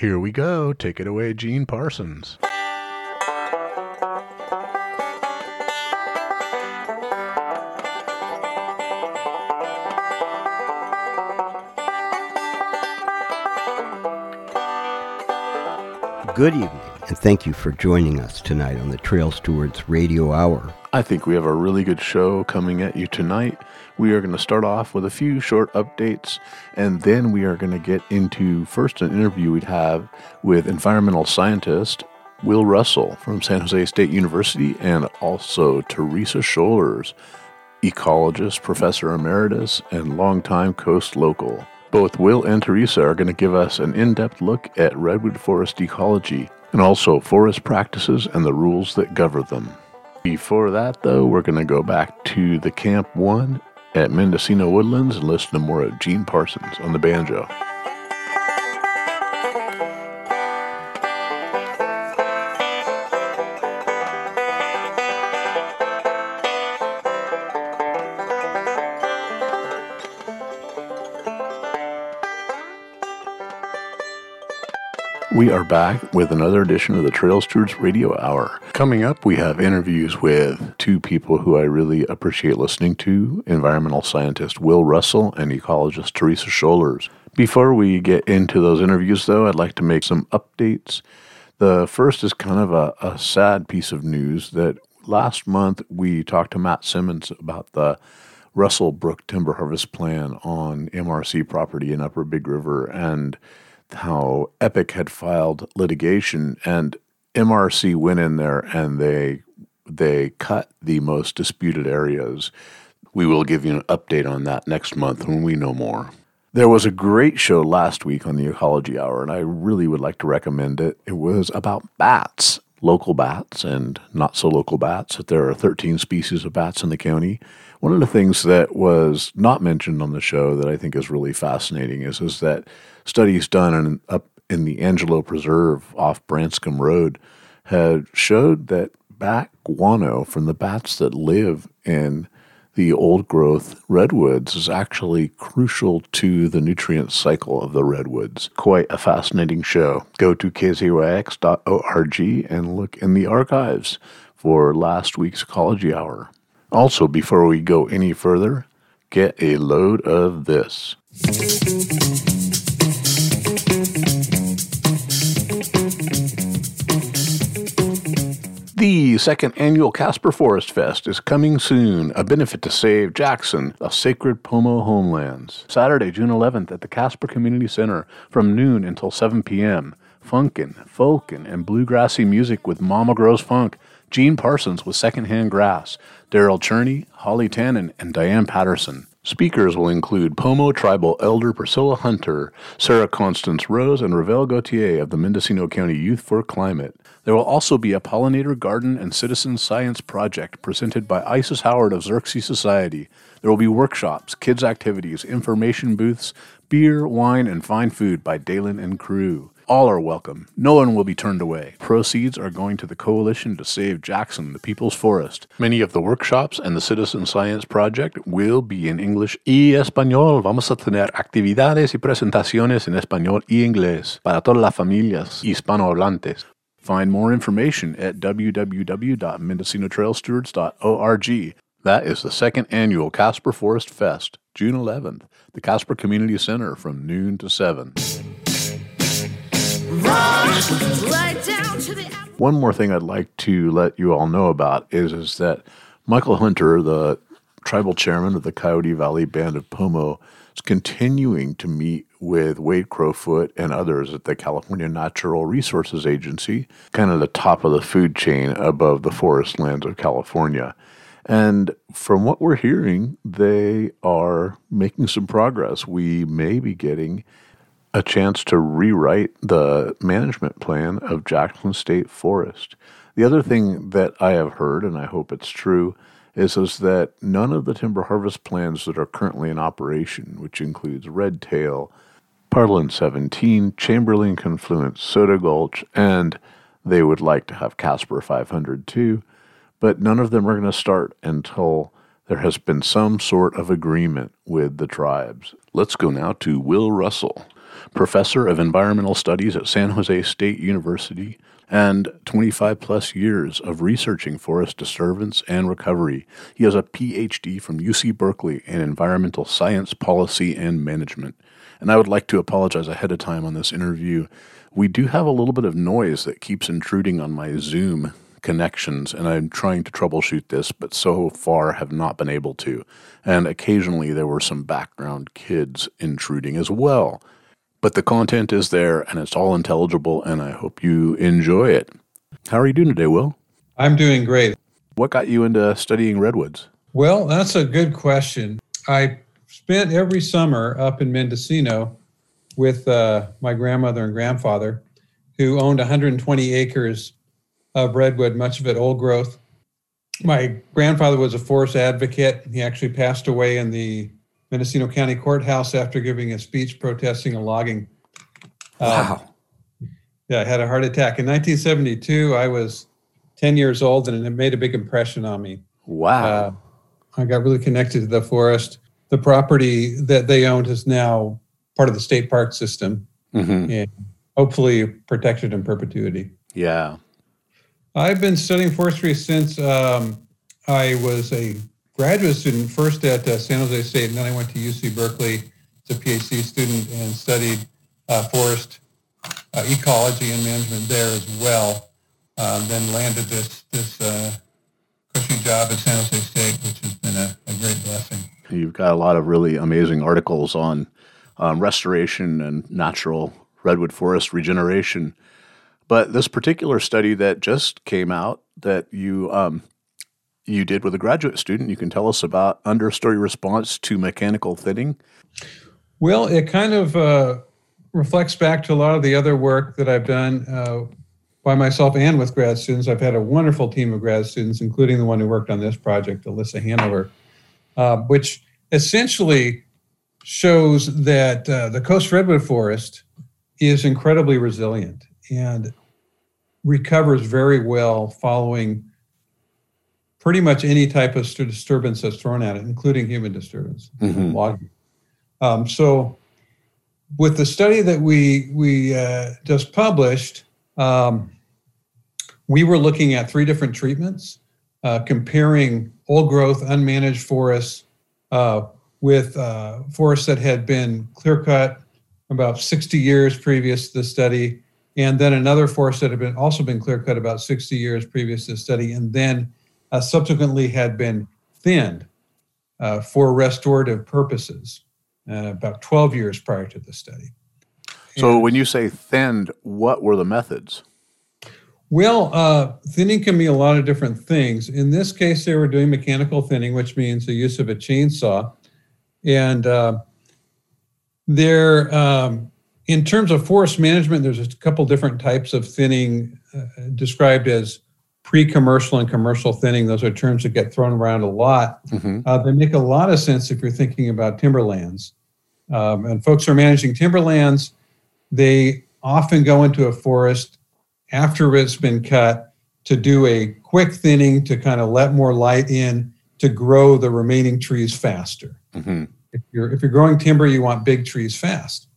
Here we go. Take it away, Gene Parsons. Good evening, and thank you for joining us tonight on the Trail Stewards Radio Hour. I think we have a really good show coming at you tonight. We are going to start off with a few short updates, and then we are going to get into first an interview we'd have with environmental scientist Will Russell from San Jose State University and also Teresa Sholars, ecologist, professor emeritus, and longtime coast local. Both Will and Teresa are going to give us an in depth look at redwood forest ecology and also forest practices and the rules that govern them. Before that, though, we're going to go back to the Camp 1 at Mendocino Woodlands and listen to more of Gene Parsons on the banjo. We are back with another edition of the Trail Stewards Radio Hour. Coming up, we have interviews with two people who I really appreciate listening to environmental scientist Will Russell and ecologist Teresa Sholars. Before we get into those interviews, though, I'd like to make some updates. The first is kind of a, a sad piece of news that last month we talked to Matt Simmons about the Russell Brook Timber Harvest Plan on MRC property in Upper Big River. And how Epic had filed litigation and MRC went in there and they they cut the most disputed areas. We will give you an update on that next month when we know more. There was a great show last week on the Ecology Hour, and I really would like to recommend it. It was about bats, local bats and not so local bats. That There are 13 species of bats in the county. One of the things that was not mentioned on the show that I think is really fascinating is, is that studies done in, up in the Angelo Preserve off Branscomb Road had showed that bat guano from the bats that live in the old growth redwoods is actually crucial to the nutrient cycle of the redwoods. Quite a fascinating show. Go to kzyx.org and look in the archives for last week's Ecology Hour. Also, before we go any further, get a load of this. The second annual Caspar Forest Fest is coming soon, a benefit to save Jackson, the sacred Pomo homelands. Saturday, June 11th at the Caspar Community Center from noon until 7 p.m. Funkin', folkin', and bluegrassy music with Mama Grows Funk, Gene Parsons with Secondhand Grass, Darryl Cherney, Holly Tannen, and Diane Patterson. Speakers will include Pomo Tribal Elder Priscilla Hunter, Sarah Constance Rose, and Ravel Gautier of the Mendocino County Youth for Climate. There will also be a pollinator garden and citizen science project presented by Isis Howard of Xerces Society. There will be workshops, kids' activities, information booths, beer, wine, and fine food by Dalen and crew. All are welcome. No one will be turned away. Proceeds are going to the Coalition to Save Jackson, the People's Forest. Many of the workshops and the Citizen Science Project will be in English y español. Vamos a tener actividades y presentaciones en español y inglés para todas las familias hispanohablantes. Find more information at www.mendocinotrailstewards.org. That is the second annual Caspar Forest Fest, June 11th, the Caspar Community Center from noon to 7. One more thing I'd like to let you all know about is, is that Michael Hunter, the tribal chairman of the Coyote Valley Band of Pomo, continuing to meet with Wade Crowfoot and others at the California Natural Resources Agency, kind of the top of the food chain above the forest lands of California. And from what we're hearing, they are making some progress. We may be getting a chance to rewrite the management plan of Jackson State Forest. The other thing that I have heard, and I hope it's true, is, is that none of the timber harvest plans that are currently in operation, which includes Red Tail, Parlin 17, Chamberlain Confluence, Soda Gulch, and they would like to have Caspar 500 too, but none of them are going to start until there has been some sort of agreement with the tribes. Let's go now to Will Russell. professor of environmental studies at San Jose State University, and 25 plus years of researching forest disturbance and recovery. He has a PhD from UC Berkeley in environmental science, policy, and management. And I would like to apologize ahead of time on this interview. We do have a little bit of noise that keeps intruding on my Zoom connections, and I'm trying to troubleshoot this, but so far have not been able to. And occasionally there were some background kids intruding as well. But the content is there and it's all intelligible, and I hope you enjoy it. How are you doing today, Will? I'm doing great. What got you into studying redwoods? Well, that's a good question. I spent every summer up in Mendocino with uh, my grandmother and grandfather, who owned 120 acres of redwood, much of it old growth. My grandfather was a forest advocate. He actually passed away in the Mendocino County Courthouse after giving a speech protesting a logging. Wow. Um, yeah, I had a heart attack. In 1972, I was 10 years old and it made a big impression on me. Wow. Uh, I got really connected to the forest. The property that they owned is now part of the state park system mm-hmm. and hopefully protected in perpetuity. Yeah. I've been studying forestry since um, I was a graduate student, first at uh, San Jose State, and then I went to UC Berkeley as a PhD student and studied uh, forest uh, ecology and management there as well. Um, then landed this this uh, cushy job at San Jose State, which has been a, a, great blessing. You've got a lot of really amazing articles on um, restoration and natural redwood forest regeneration. But this particular study that just came out that you um, you did with a graduate student, you can tell us about understory response to mechanical thinning. Well, it kind of uh, reflects back to a lot of the other work that I've done uh, by myself and with grad students. I've had a wonderful team of grad students, including the one who worked on this project, Alyssa Hanover, uh, which essentially shows that uh, the coast redwood forest is incredibly resilient and recovers very well following pretty much any type of disturbance that's thrown at it, including human disturbance, mm-hmm. logging. Um, so, with the study that we we uh, just published, um, we were looking at three different treatments, uh, comparing old growth, unmanaged forests uh, with uh, forests that had been clear cut about 60 years previous to the study and then another forest that had been also been clear cut about 60 years previous to the study, and then uh, subsequently had been thinned uh, for restorative purposes uh, about 12 years prior to the study. So, and, when you say thinned, what were the methods? Well, uh, thinning can mean a lot of different things. In this case, they were doing mechanical thinning, which means the use of a chainsaw. And uh, they're um, in terms of forest management, there's a couple different types of thinning uh, described as pre-commercial and commercial thinning. Those are terms that get thrown around a lot. Mm-hmm. Uh, they make a lot of sense if you're thinking about timberlands. Um, and folks are managing timberlands. They often go into a forest after it's been cut to do a quick thinning to kind of let more light in to grow the remaining trees faster. Mm-hmm. If you're if you're growing timber, you want big trees fast.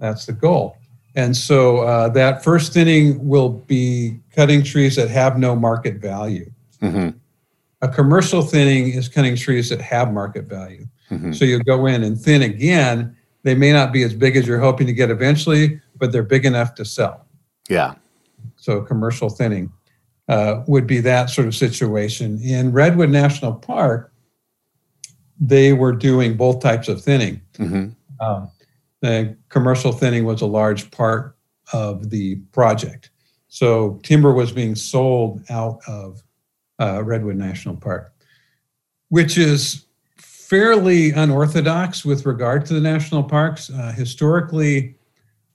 That's the goal. And so uh, that first thinning will be cutting trees that have no market value. Mm-hmm. A commercial thinning is cutting trees that have market value. Mm-hmm. So you go in and thin again. They may not be as big as you're hoping to get eventually, but they're big enough to sell. Yeah. So commercial thinning uh, would be that sort of situation. In Redwood National Park, they were doing both types of thinning. Mm-hmm. Um, the commercial thinning was a large part of the project. So timber was being sold out of uh, Redwood National Park, which is fairly unorthodox with regard to the national parks. Uh, historically,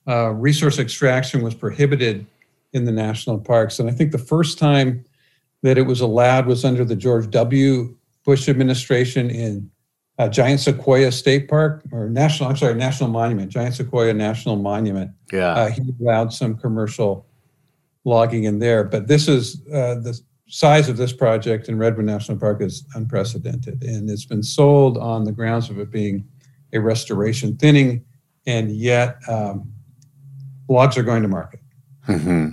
uh, resource extraction was prohibited in the national parks. And I think the first time that it was allowed was under the George W. Bush administration in uh, Giant Sequoia State Park or National, I'm sorry, National Monument, Giant Sequoia National Monument. Yeah. Uh, he allowed some commercial logging in there, but this is uh, the size of this project in Redwood National Park is unprecedented, and it's been sold on the grounds of it being a restoration thinning and yet um, logs are going to market. Mm-hmm.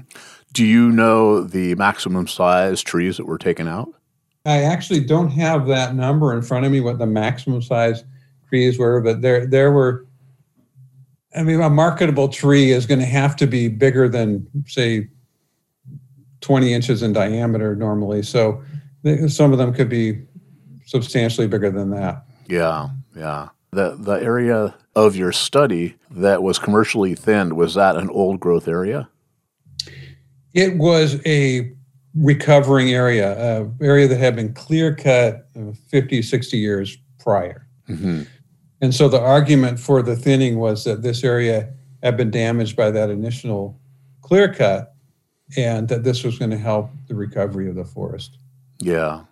Do you know the maximum size trees that were taken out? I actually don't have that number in front of me, what the maximum size trees were, but there there were. I mean, a marketable tree is going to have to be bigger than, say, 20 inches in diameter normally. So some of them could be substantially bigger than that. Yeah, yeah. The the area of your study that was commercially thinned was that an old growth area? It was a recovering area, an area that had been clear cut 50, 60 years prior. Mm-hmm. And so the argument for the thinning was that this area had been damaged by that initial clear cut and that this was going to help the recovery of the forest. Yeah.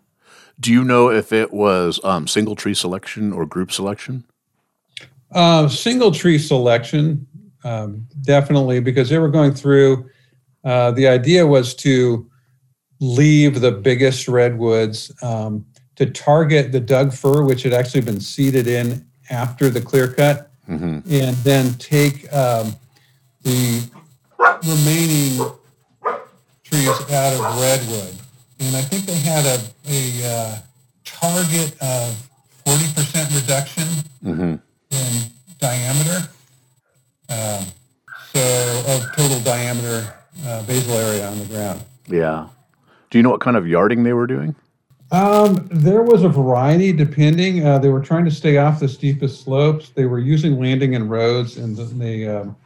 Do you know if it was um, single tree selection or group selection? Uh, single tree selection, um, definitely, because they were going through uh, the idea was to leave the biggest redwoods um, to target the Doug fir, which had actually been seeded in after the clear cut, mm-hmm. and then take um, the remaining trees out of redwood. And I think they had a, a uh, target of 40% reduction mm-hmm. in diameter. Um, so, of total diameter uh, basal area on the ground. Yeah. Do you know what kind of yarding they were doing? Um, there was a variety depending. Uh, they were trying to stay off the steepest slopes. They were using landing and roads, and they um,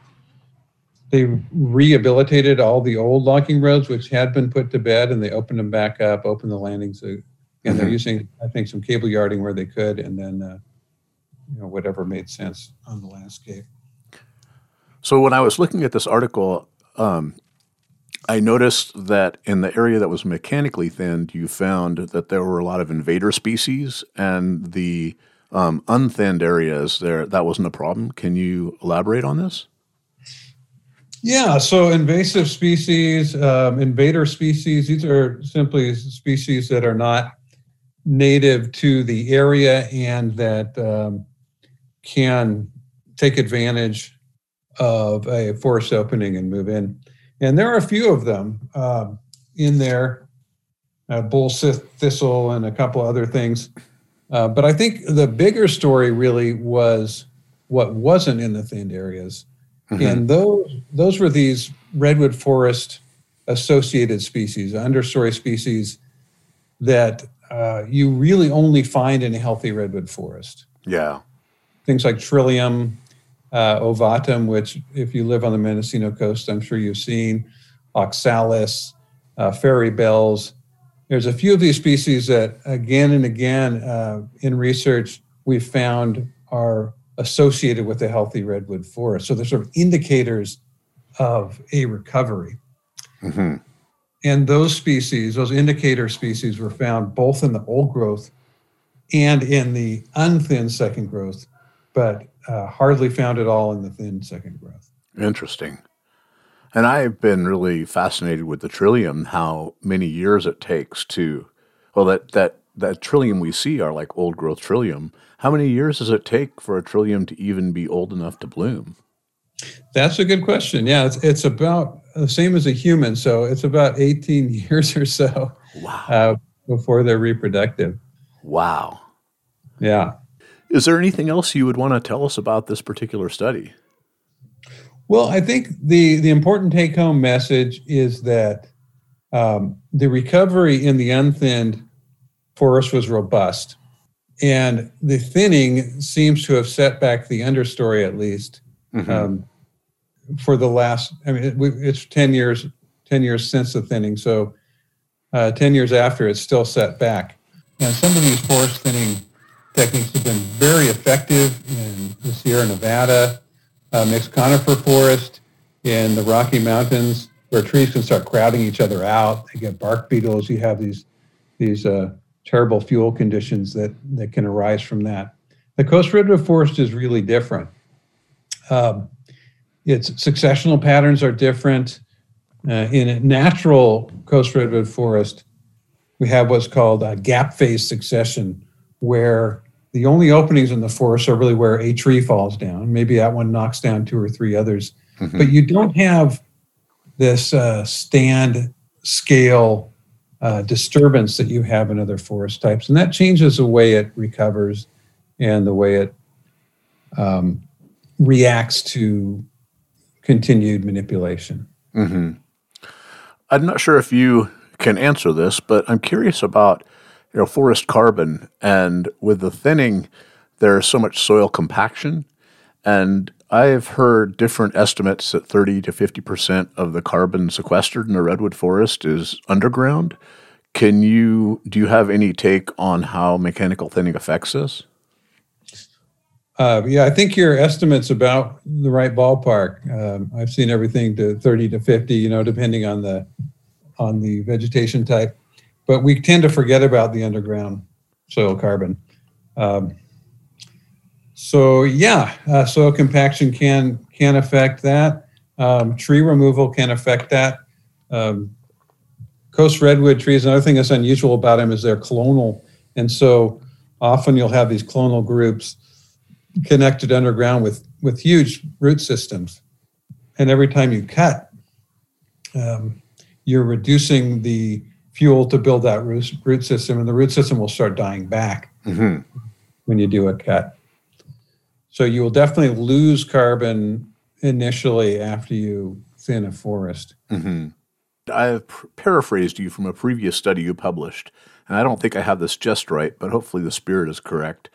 they rehabilitated all the old logging roads, which had been put to bed, and they opened them back up, opened the landings, and mm-hmm. they're using, I think, some cable yarding where they could, and then uh, you know whatever made sense on the landscape. So when I was looking at this article, um, I noticed that in the area that was mechanically thinned, you found that there were a lot of invader species, and the um, unthinned areas there that wasn't a problem. Can you elaborate on this? Yeah, so invasive species, um, invader species, these are simply species that are not native to the area and that um, can take advantage of a forest opening and move in. And there are a few of them uh, in there, uh, bull thistle and a couple other things. Uh, but I think the bigger story really was what wasn't in the thinned areas. Mm-hmm. And those, those were these redwood forest associated species, understory species that uh, you really only find in a healthy redwood forest. Yeah. Things like trillium, uh, ovatum, which if you live on the Mendocino coast, I'm sure you've seen, oxalis, uh, fairy bells. There's a few of these species that again and again uh, in research we've found are associated with a healthy redwood forest. So they're sort of indicators of a recovery. Mm-hmm. And those species, those indicator species, were found both in the old growth and in the unthinned second growth, but uh, hardly found at all in the thin second growth. Interesting. And I've been really fascinated with the trillium, how many years it takes to, well, that, that, that trillium we see are like old growth trillium. How many years does it take for a trillium to even be old enough to bloom? That's a good question. Yeah, it's, it's about the same as a human. So it's about 18 years or so wow. uh, before they're reproductive. Wow. Yeah. Is there anything else you would want to tell us about this particular study? Well, I think the the important take home message is that um, the recovery in the unthinned forest was robust, and the thinning seems to have set back the understory at least mm-hmm. um, for the last. I mean, it, it's ten years ten years since the thinning, so uh, ten years after, it's still set back. And some of these forest thinning techniques have been very effective in the Sierra Nevada, uh, mixed conifer forest in the Rocky Mountains, where trees can start crowding each other out. They get bark beetles. You have these these uh, terrible fuel conditions that that can arise from that. The coast redwood forest is really different. Um, its successional patterns are different. Uh, in a natural coast redwood forest, we have what's called a gap phase succession, where the only openings in the forest are really where a tree falls down. Maybe that one knocks down two or three others, mm-hmm. but you don't have this uh, stand scale uh, disturbance that you have in other forest types, and that changes the way it recovers and the way it um, reacts to continued manipulation. Mm-hmm. I'm not sure if you can answer this, but I'm curious about you know forest carbon and with the thinning, there's so much soil compaction, and I've heard different estimates that 30 to 50 percent of the carbon sequestered in a redwood forest is underground. Can you do you have any take on how mechanical thinning affects this? Uh, yeah, I think your estimate's about the right ballpark. Um, I've seen everything to 30 to 50, you know, depending on the on the vegetation type. But we tend to forget about the underground soil carbon. Um, so yeah, uh, soil compaction can can affect that. Um, tree removal can affect that. Um, coast redwood trees. Another thing that's unusual about them is they're clonal, and so often you'll have these clonal groups connected underground with with huge root systems, and every time you cut, um, you're reducing the fuel to build that root, root system, and the root system will start dying back mm-hmm. when you do a cut. So you will definitely lose carbon initially after you thin a forest. Mm-hmm. I've paraphrased you from a previous study you published, and I don't think I have this just right, but hopefully the spirit is correct.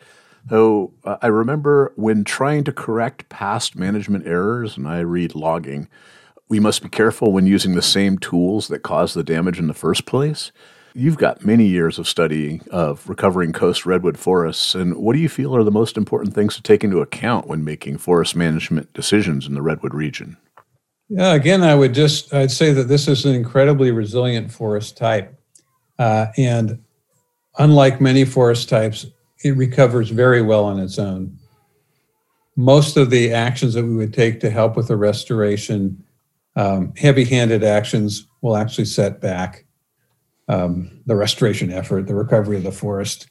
So uh, I remember when trying to correct past management errors, and I read logging, we must be careful when using the same tools that caused the damage in the first place. You've got many years of study of recovering coast redwood forests, and what do you feel are the most important things to take into account when making forest management decisions in the redwood region? Yeah, again, I would just I'd say that this is an incredibly resilient forest type, uh, and unlike many forest types, it recovers very well on its own. Most of the actions that we would take to help with the restoration, um, heavy-handed actions, will actually set back um, the restoration effort, the recovery of the forest,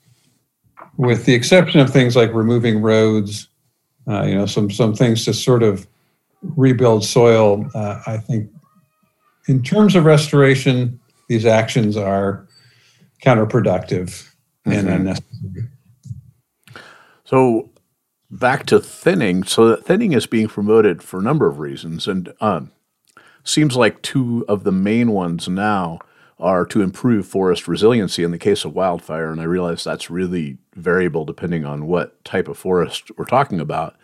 with the exception of things like removing roads, uh, you know, some some things to sort of rebuild soil. Uh, I think, in terms of restoration, these actions are counterproductive mm-hmm. and unnecessary. So back to thinning. So that thinning is being promoted for a number of reasons, and um, seems like two of the main ones now are to improve forest resiliency in the case of wildfire. And I realize that's really variable depending on what type of forest we're talking about.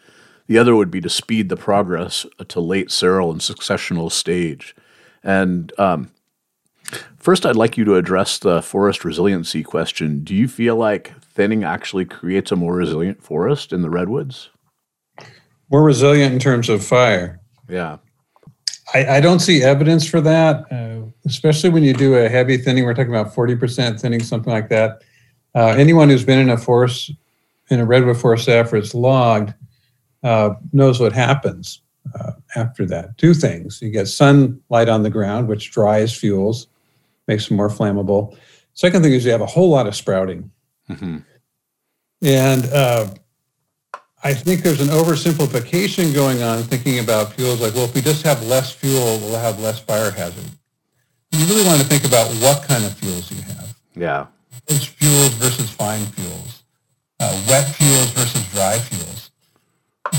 The other would be to speed the progress to late seral and successional stage. And um, first, I'd like you to address the forest resiliency question. Do you feel like thinning actually creates a more resilient forest in the redwoods? More resilient in terms of fire. Yeah. I, I don't see evidence for that, uh, especially when you do a heavy thinning. We're talking about 40% thinning, something like that. Uh, anyone who's been in a forest, in a redwood forest after it's logged, uh, knows what happens uh, after that. Two things you get sunlight on the ground, which dries fuels, makes them more flammable. Second thing is you have a whole lot of sprouting. Mm-hmm. And uh, I think there's an oversimplification going on thinking about fuels like, well, if we just have less fuel, we'll have less fire hazard. You really want to think about what kind of fuels you have. Yeah. Rich fuels versus fine fuels, uh, wet fuels versus dry fuels.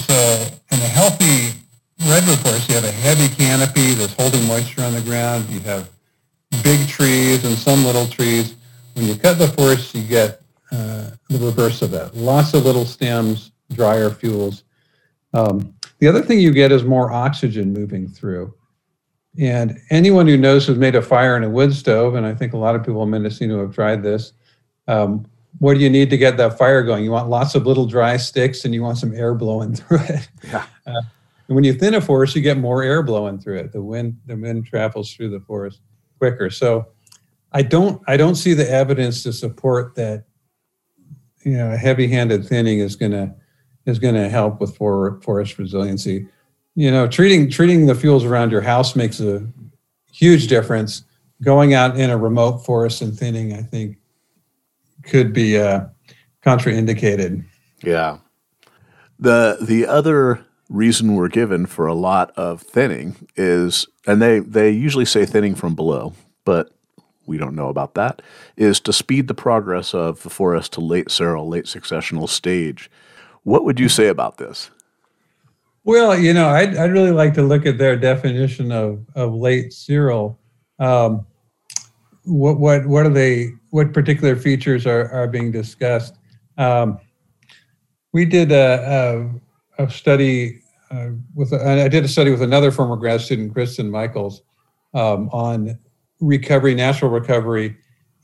So in a healthy redwood forest, you have a heavy canopy that's holding moisture on the ground. You have big trees and some little trees. When you cut the forest, you get uh, the reverse of that. Lots of little stems, drier fuels. Um, the other thing you get is more oxygen moving through. And anyone who knows who's made a fire in a wood stove, and I think a lot of people in Mendocino have tried this, um, what do you need to get that fire going? You want lots of little dry sticks and you want some air blowing through it. Yeah. Uh, and when you thin a forest, you get more air blowing through it. The wind, the wind travels through the forest quicker. So I don't I don't see the evidence to support that you know, heavy-handed thinning is going to is going to help with forest resiliency. You know, treating treating the fuels around your house makes a huge difference. Going out in a remote forest and thinning, I think, could be uh, contraindicated. Yeah. The the other reason we're given for a lot of thinning is and they they usually say thinning from below, but we don't know about that, is to speed the progress of the forest to late seral, late successional stage. What would you say about this? Well, you know, I'd, I'd really like to look at their definition of, of late seral. Um, what what what are they? What particular features are are being discussed? Um, we did a, a, a study uh, with. A, I did a study with another former grad student, Kristen Michaels, um, on recovery, natural recovery,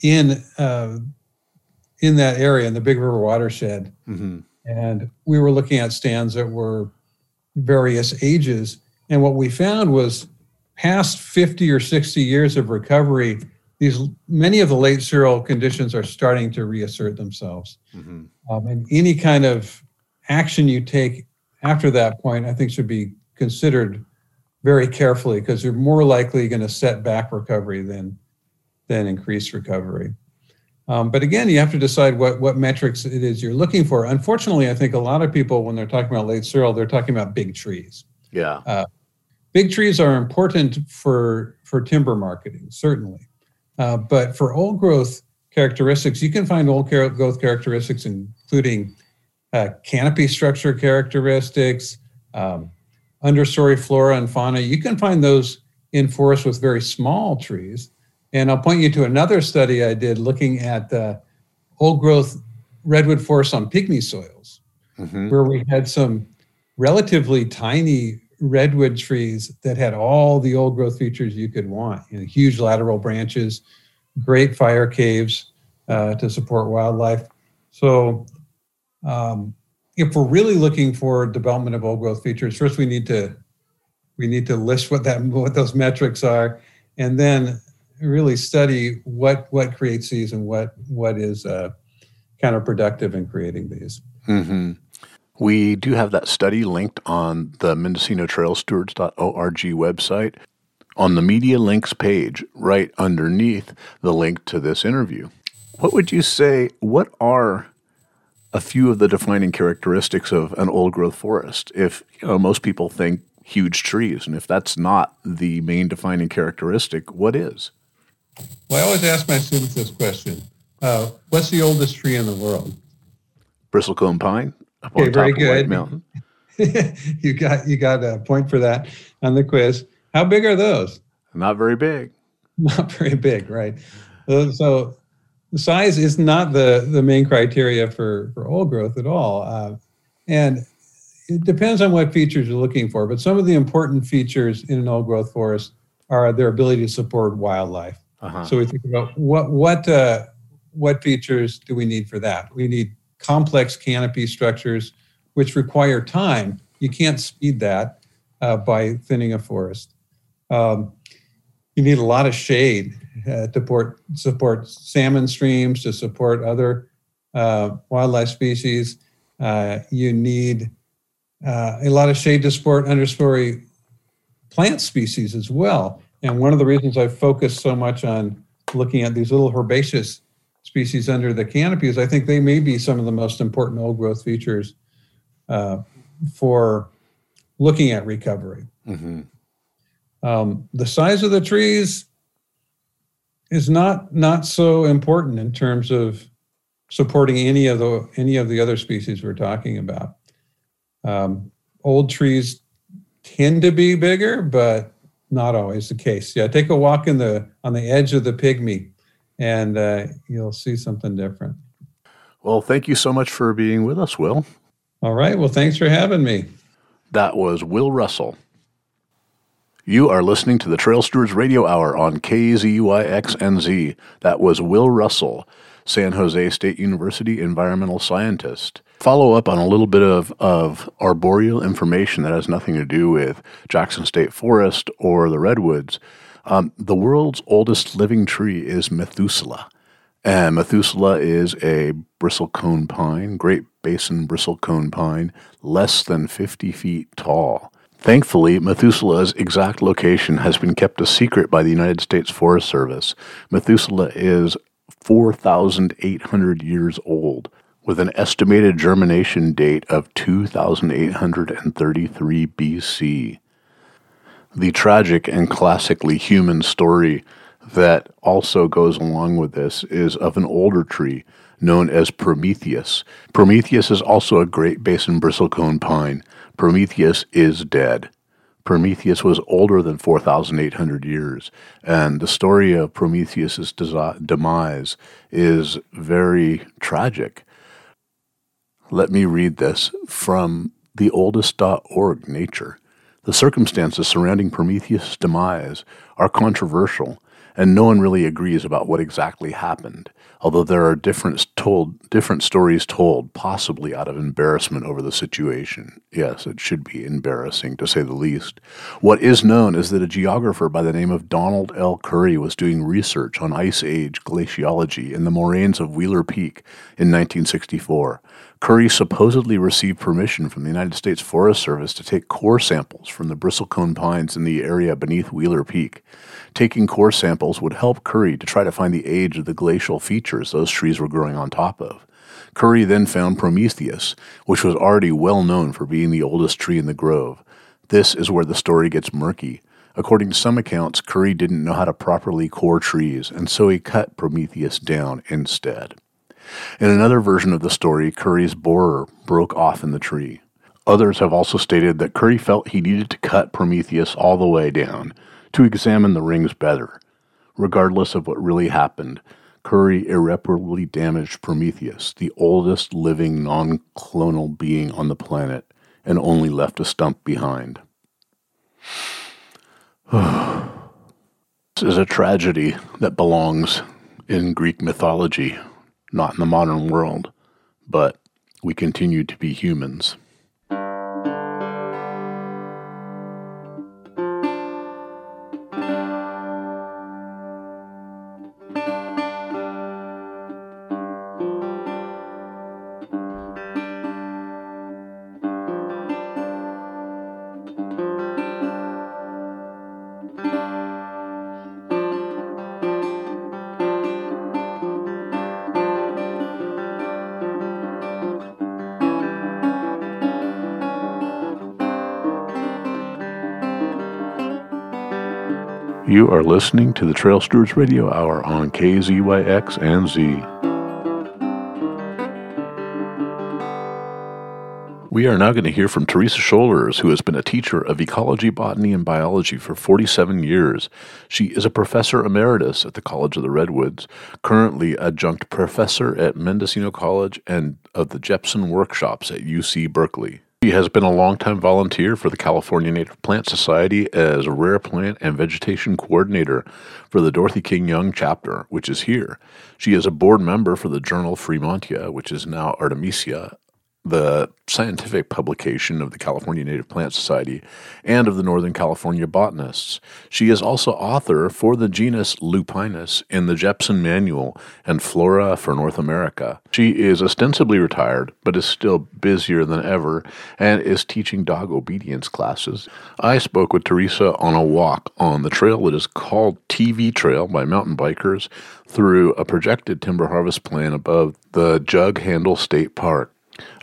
in uh, in that area in the Big River watershed, mm-hmm. And we were looking at stands that were various ages, and what we found was past 50 or 60 years of recovery these many of the late seral conditions are starting to reassert themselves. Mm-hmm. Um, and any kind of action you take after that point, I think, should be considered very carefully because you're more likely going to set back recovery than than increase recovery. Um, but again, you have to decide what what metrics it is you're looking for. Unfortunately, I think a lot of people, when they're talking about late seral, they're talking about big trees. Yeah. Uh, big trees are important for for timber marketing, certainly. Uh, but for old growth characteristics, you can find old growth characteristics, including uh, canopy structure characteristics, um, understory flora and fauna. You can find those in forests with very small trees. And I'll point you to another study I did looking at uh, old growth redwood forests on pygmy soils, mm-hmm. where we had some relatively tiny redwood trees that had all the old growth features you could want. You know, huge lateral branches, great fire caves uh, to support wildlife. So, um, if we're really looking for development of old growth features, first we need to we need to list what that what those metrics are, and then really study what what creates these and what what is uh, counterproductive in creating these. Mm-hmm. We do have that study linked on the MendocinoTrailStewards.org website on the media links page right underneath the link to this interview. What would you say, what are a few of the defining characteristics of an old growth forest? If you know, most people think huge trees, and if that's not the main defining characteristic, what is? Well, I always ask my students this question uh, What's the oldest tree in the world? Bristlecone pine up okay, very good. Mountain. you got you got a point for that on the quiz. How big are those? Not very big. Not very big, right? So the size is not the the main criteria for for old growth at all, uh, and it depends on what features you're looking for. But some of the important features in an old growth forest are their ability to support wildlife. Uh-huh. So we think about what what uh, what features do we need for that? We need complex canopy structures, which require time. You can't speed that uh, by thinning a forest. Um, you need a lot of shade uh, to support, support salmon streams, to support other uh, wildlife species. Uh, you need uh, a lot of shade to support understory plant species as well. And one of the reasons I focus so much on looking at these little herbaceous species under the canopy is I think they may be some of the most important old growth features uh, for looking at recovery. Mm-hmm. Um, the size of the trees is not not so important in terms of supporting any of the any of the other species we're talking about. Um, old trees tend to be bigger, but not always the case. Yeah, take a walk in the on the edge of the pygmy and uh, you'll see something different. Well, thank you so much for being with us, Will. All right. Well, thanks for having me. That was Will Russell. You are listening to the Trail Stewards Radio Hour on KZYX and Z. That was Will Russell, San Jose State University environmental scientist. Follow up on a little bit of, of arboreal information that has nothing to do with Jackson State Forest or the Redwoods. Um, the world's oldest living tree is Methuselah. And Methuselah is a bristlecone pine, Great Basin bristlecone pine, less than 50 feet tall. Thankfully, Methuselah's exact location has been kept a secret by the United States Forest Service. Methuselah is 4,800 years old. with an estimated germination date of 2833 BC. The tragic and classically human story that also goes along with this is of an older tree known as Prometheus. Prometheus is also a Great Basin bristlecone pine. Prometheus is dead. Prometheus was older than 4,800 years, and the story of Prometheus's demise is very tragic. Let me read this from the oldest.org Nature. The circumstances surrounding Prometheus' demise are controversial, and no one really agrees about what exactly happened although there are different told different stories told possibly out of embarrassment over the situation. Yes it should be embarrassing to say the least. What is known is that a geographer by the name of donald l. Currey was doing research on ice age glaciology in the moraines of wheeler peak in 1964 Currey supposedly received permission from the United States Forest Service to take core samples from the bristlecone pines in the area beneath Wheeler Peak. Taking core samples would help Currey to try to find the age of the glacial features those trees were growing on top of. Currey then found Prometheus, which was already well known for being the oldest tree in the grove. This is where the story gets murky. According to some accounts, Currey didn't know how to properly core trees, and so he cut Prometheus down instead. In another version of the story, Currey's borer broke off in the tree. Others have also stated that Currey felt he needed to cut Prometheus all the way down to examine the rings better. Regardless of what really happened, Currey irreparably damaged Prometheus, the oldest living non clonal being on the planet, and only left a stump behind. this is a tragedy that belongs in Greek mythology not in the modern world, but we continue to be humans. You are listening to the Trail Stewards Radio Hour on KZYX and Z. We are now going to hear from Teresa Sholars, who has been a teacher of ecology, botany, and biology for 47 years. She is a professor emeritus at the College of the Redwoods, currently adjunct professor at Mendocino College and of the Jepson Workshops at UC Berkeley. She has been a longtime volunteer for the California Native Plant Society as a rare plant and vegetation coordinator for the Dorothy King Young chapter, which is here. She is a board member for the journal Fremontia, which is now Artemisia, the scientific publication of the California Native Plant Society and of the Northern California Botanists. She is also author for the genus Lupinus in the Jepson Manual and Flora for North America. She is ostensibly retired, but is still busier than ever and is teaching dog obedience classes. I spoke with Teresa on a walk on the trail that is called TV Trail by mountain bikers through a projected timber harvest plan above the Jug Handle State Park.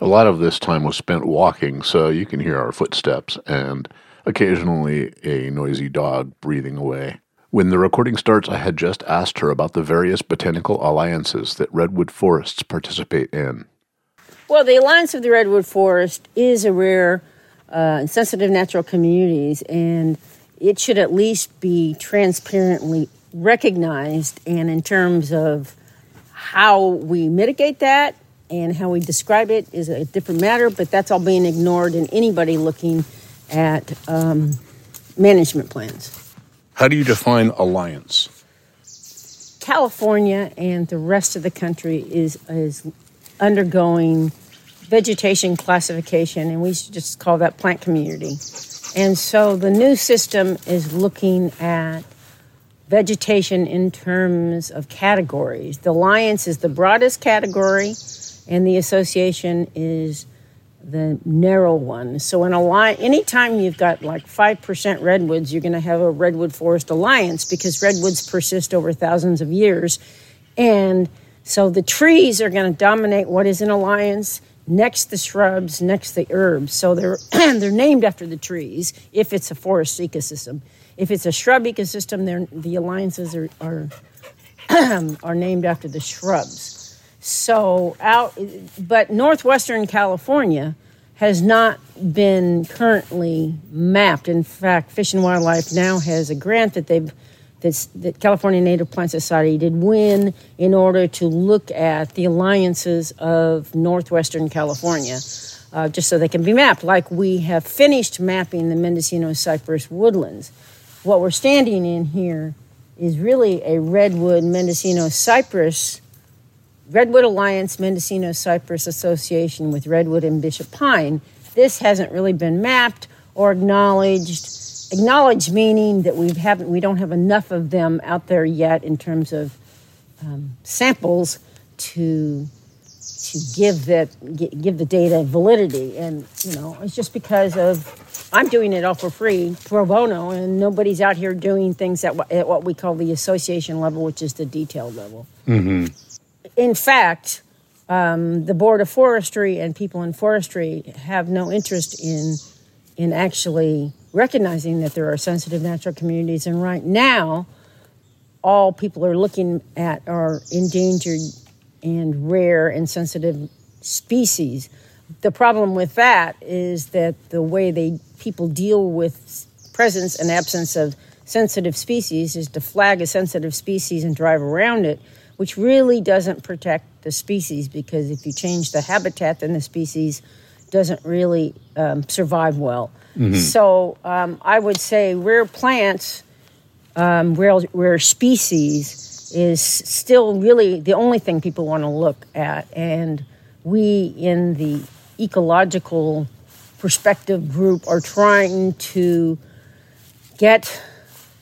A lot of this time was spent walking, so you can hear our footsteps and occasionally a noisy dog breathing away. When the recording starts, I had just asked her about the various botanical alliances that redwood forests participate in. Well, the Alliance of the Redwood Forest is a rare uh, and sensitive natural communities, and it should at least be transparently recognized. And in terms of how we mitigate that and how we describe it is a different matter, but that's all being ignored in anybody looking at um, management plans. How do you define alliance? California and the rest of the country is is undergoing vegetation classification, and we should just call that plant community. And so the new system is looking at vegetation in terms of categories. The alliance is the broadest category and the association is the narrow one. So in a line, anytime you've got like five percent redwoods, you're going to have a redwood forest alliance because redwoods persist over thousands of years, and So the trees are going to dominate what is an alliance next the shrubs, next the herbs. So they're they're named after the trees if it's a forest ecosystem. If it's a shrub ecosystem, the alliances are are, are named after the shrubs. So out, but northwestern California has not been currently mapped. In fact, Fish and Wildlife now has a grant that they've that's, that California Native Plant Society did win in order to look at the alliances of northwestern California, uh, just so they can be mapped. Like we have finished mapping the Mendocino cypress woodlands. What we're standing in here is really a redwood Mendocino cypress, Redwood Alliance Mendocino Cypress Association with redwood and bishop pine. This hasn't really been mapped or acknowledged Acknowledged meaning that we haven't we don't have enough of them out there yet in terms of um, samples to to give that give the data validity and you know it's just because of I'm doing it all for free pro bono and nobody's out here doing things at, at what we call the association level which is the detailed level mm-hmm. In fact um, the board of forestry and people in forestry have no interest in in actually recognizing that there are sensitive natural communities. And right now, all people are looking at are endangered and rare and sensitive species. The problem with that is that the way they people deal with presence and absence of sensitive species is to flag a sensitive species and drive around it, which really doesn't protect the species because if you change the habitat, then the species doesn't really um, survive well. Mm-hmm. So um, I would say rare plants, um, rare, rare species is still really the only thing people want to look at. And we in the ecological perspective group are trying to get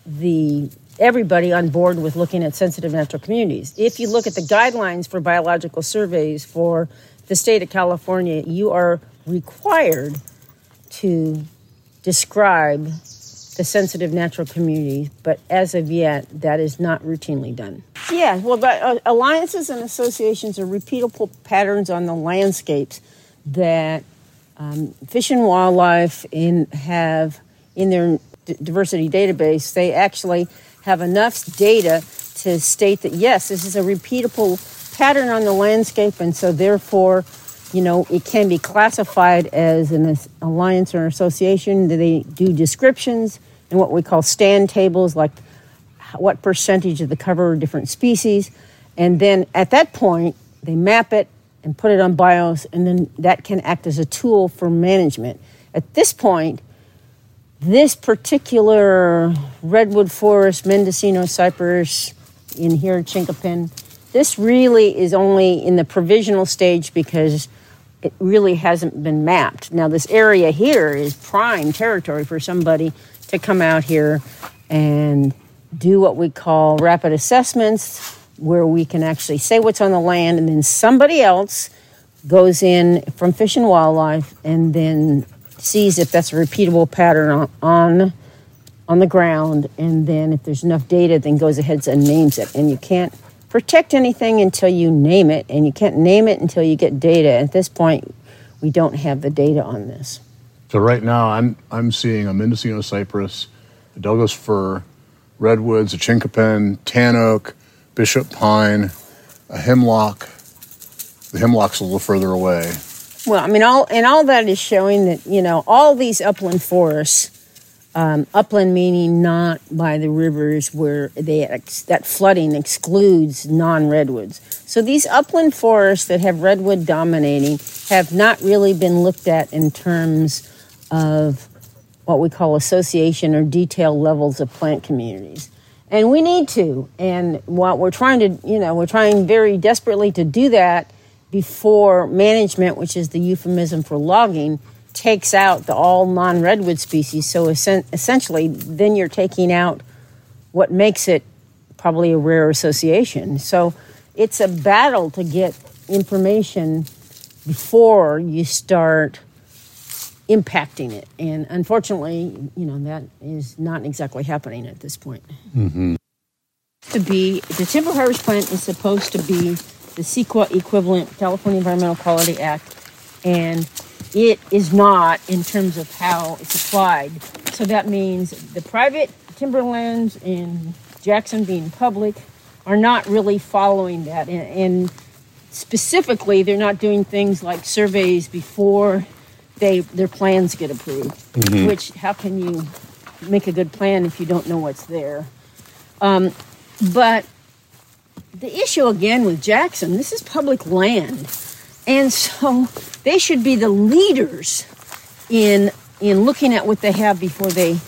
the everybody on board with looking at sensitive natural communities. If you look at the guidelines for biological surveys for the state of California, you are required to describe the sensitive natural community, but as of yet, that is not routinely done. Yeah, well, but, uh, alliances and associations are repeatable patterns on the landscapes that um, Fish and Wildlife in have in their d- diversity database. They actually have enough data to state that yes, this is a repeatable pattern on the landscape, and so therefore you know, it can be classified as an alliance or an association. They do descriptions and what we call stand tables, like what percentage of the cover are different species. And then at that point, they map it and put it on BIOS, and then that can act as a tool for management. At this point, this particular redwood forest, Mendocino cypress in here, chinkapin. this really is only in the provisional stage because it really hasn't been mapped. Now, this area here is prime territory for somebody to come out here and do what we call rapid assessments, where we can actually say what's on the land, and then somebody else goes in from Fish and Wildlife and then sees if that's a repeatable pattern on, on on the ground, and then if there's enough data, then goes ahead and names it. And you can't protect anything until you name it, and you can't name it until you get data. At this point, we don't have the data on this. So right now, I'm I'm seeing a Mendocino cypress, a Douglas fir, redwoods, a chinquapin, tan oak, bishop pine, a hemlock. The hemlock's a little further away. Well, I mean, all and all that is showing that you know all these upland forests um, upland meaning not by the rivers where they ex- that flooding excludes non-redwoods. So these upland forests that have redwood dominating have not really been looked at in terms of what we call association or detail levels of plant communities. And we need to. And what we're trying to, you know, we're trying very desperately to do that before management, which is the euphemism for logging, takes out the all non redwood species. So essentially, then you're taking out what makes it probably a rare association. So it's a battle to get information before you start impacting it. And unfortunately, you know, that is not exactly happening at this point. Mm-hmm. To be the timber harvest plan is supposed to be the CEQA equivalent, California Environmental Quality Act, and it is not in terms of how it's applied. So that means the private timberlands in Jackson being public are not really following that. And, and specifically, they're not doing things like surveys before they their plans get approved. Which how can you make a good plan if you don't know what's there? Um, but the issue again with Jackson, this is public land, and so they should be the leaders in in looking at what they have before they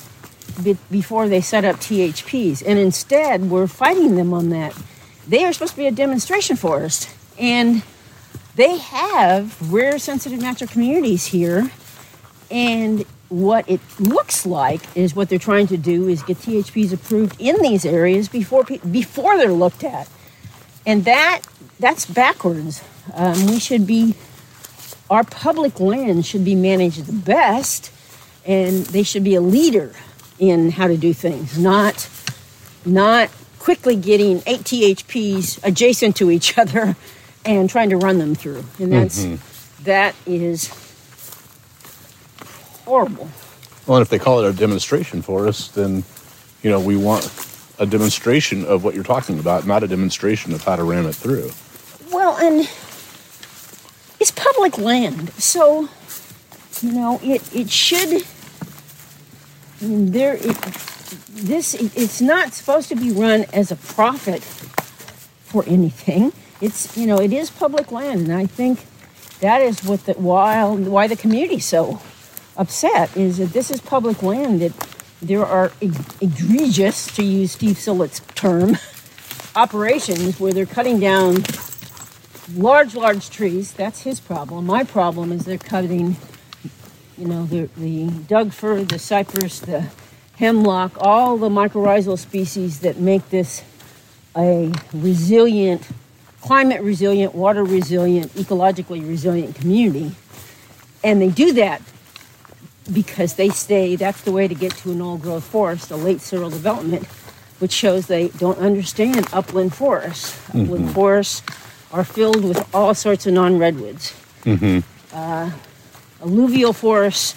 before they set up THPs. And instead, we're fighting them on that. They are supposed to be a demonstration forest, and they have rare sensitive natural communities here. And what it looks like is what they're trying to do is get THPs approved in these areas before before they're looked at, and that that's backwards. Um, we should be our public land should be managed the best, and they should be a leader in how to do things, not not quickly getting eight THPs adjacent to each other and trying to run them through. And that's that is horrible. Well, and if they call it a demonstration for us, then, you know, we want a demonstration of what you're talking about, not a demonstration of how to ram it through. Well, and it's public land, so you know it. It should. I mean, there. It, this. It, it's not supposed to be run as a profit for anything. It's you know it is public land, and I think that is what the why why the community's so upset is that this is public land that there are egregious, to use Steve Sillett's term, operations where they're cutting down large, large trees. That's his problem. My problem is they're cutting, you know, the, the Doug fir, the cypress, the hemlock, all the mycorrhizal species that make this a resilient, climate resilient, water resilient, ecologically resilient community. And they do that because they say that's the way to get to an old growth forest, a late seral development, which shows they don't understand upland forests. Upland forests are filled with all sorts of non redwoods. Uh, alluvial forests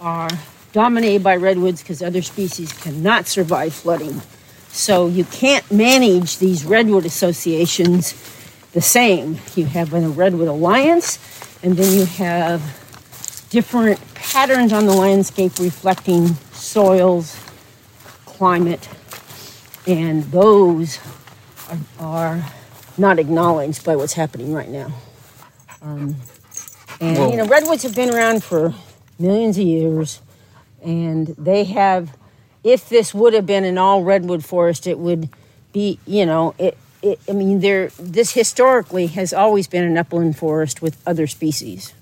are dominated by redwoods because other species cannot survive flooding. So you can't manage these redwood associations the same. You have a redwood alliance, and then you have different patterns on the landscape reflecting soils, climate, and those are, are not acknowledged by what's happening right now. Um, and you know, redwoods have been around for millions of years, and they have. If this would have been an all redwood forest, it would be, you know, it. it I mean, there. This historically has always been an upland forest with other species.